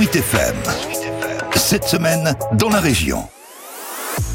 Sweet FM. Cette semaine, dans la région.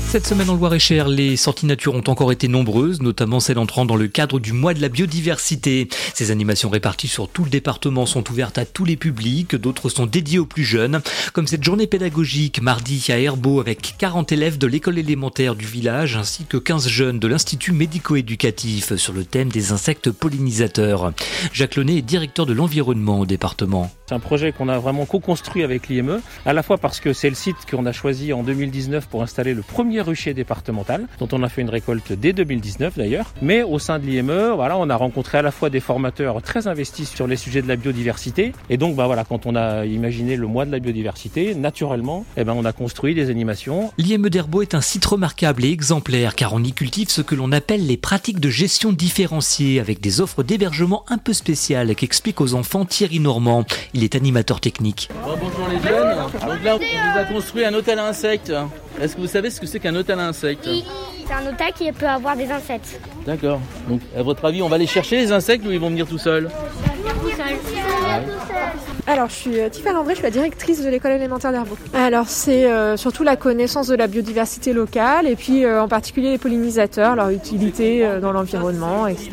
Cette semaine en Loire-et-Cher, les sorties nature ont encore été nombreuses, notamment celles entrant dans le cadre du mois de la biodiversité. Ces animations réparties sur tout le département sont ouvertes à tous les publics, d'autres sont dédiées aux plus jeunes, comme cette journée pédagogique mardi à Herbeau avec 40 élèves de l'école élémentaire du village ainsi que 15 jeunes de l'Institut médico-éducatif sur le thème des insectes pollinisateurs. Jacques Lenet est directeur de l'environnement au département. C'est un projet qu'on a vraiment co-construit avec l'IME, à la fois parce que c'est le site qu'on a choisi en 2019 pour installer le premier rucher départemental, dont on a fait une récolte dès 2019 d'ailleurs. Mais au sein de l'IME, voilà, on a rencontré à la fois des formateurs très investis sur les sujets de la biodiversité. Et donc, bah voilà, quand on a imaginé le mois de la biodiversité, naturellement, eh ben, on a construit des animations. L'IME d'Herbeau est un site remarquable et exemplaire car on y cultive ce que l'on appelle les pratiques de gestion différenciée avec des offres d'hébergement un peu spéciales qu'explique aux enfants Thierry Normand. Il est animateur technique. bonjour les jeunes. Donc là, on vous a construit un hôtel à insectes. Est-ce que vous savez ce que c'est qu'un hôtel à insectes C'est un hôtel qui peut avoir des insectes. D'accord. Donc, à votre avis, on va aller chercher les insectes ou ils vont venir tout seuls alors, je suis euh, Tiffany André, je suis la directrice de l'école élémentaire d'Herbeau. Alors, c'est euh, surtout la connaissance de la biodiversité locale et puis euh, en particulier les pollinisateurs, leur utilité dans l'environnement, etc.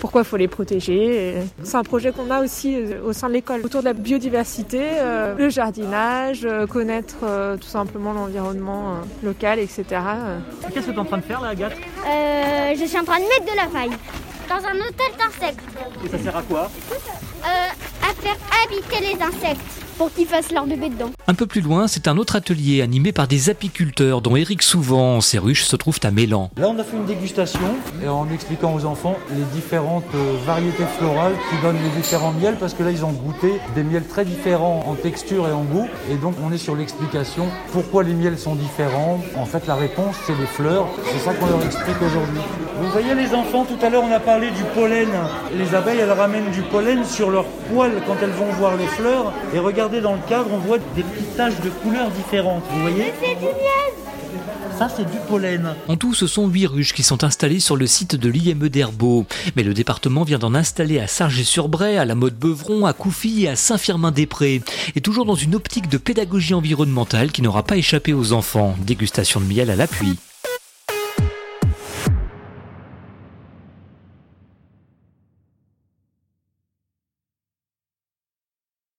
Pourquoi il faut les protéger. C'est un projet qu'on a aussi au sein de l'école autour de la biodiversité, le jardinage, connaître tout simplement l'environnement local, etc. Qu'est-ce que tu es en train de faire là, Agathe? Je suis en train de mettre de la faille dans un hôtel d'insectes. Et ça sert à quoi? Euh, À faire habiter les insectes pour qu'ils fassent leur bébé dedans. Un peu plus loin, c'est un autre atelier animé par des apiculteurs, dont Eric Souvent. Ces ruches se trouvent à Mélan. Là, on a fait une dégustation et en expliquant aux enfants les différentes euh, variétés florales qui donnent les différents miels, parce que là, ils ont goûté des miels très différents en texture et en goût. Et donc, on est sur l'explication pourquoi les miels sont différents. En fait, la réponse, c'est les fleurs. C'est ça qu'on leur explique aujourd'hui. Vous voyez les enfants, tout à l'heure, on a parlé du pollen. Les abeilles, elles ramènent du pollen sur leurs poils quand elles vont voir les fleurs. Et regardez regardez dans le cadre, on voit des petites taches de couleurs différentes. Vous voyez C'est du miel ça, c'est du pollen. En tout, ce sont huit ruches qui sont installées sur le site de l'IME d'Herbeau. Mais le département vient d'en installer à Sargé-sur-Bray, à la Motte-Beuvron, à Couffy et à Saint-Firmin-des-Prés. Et toujours dans une optique de pédagogie environnementale qui n'aura pas échappé aux enfants. Dégustation de miel à l'appui.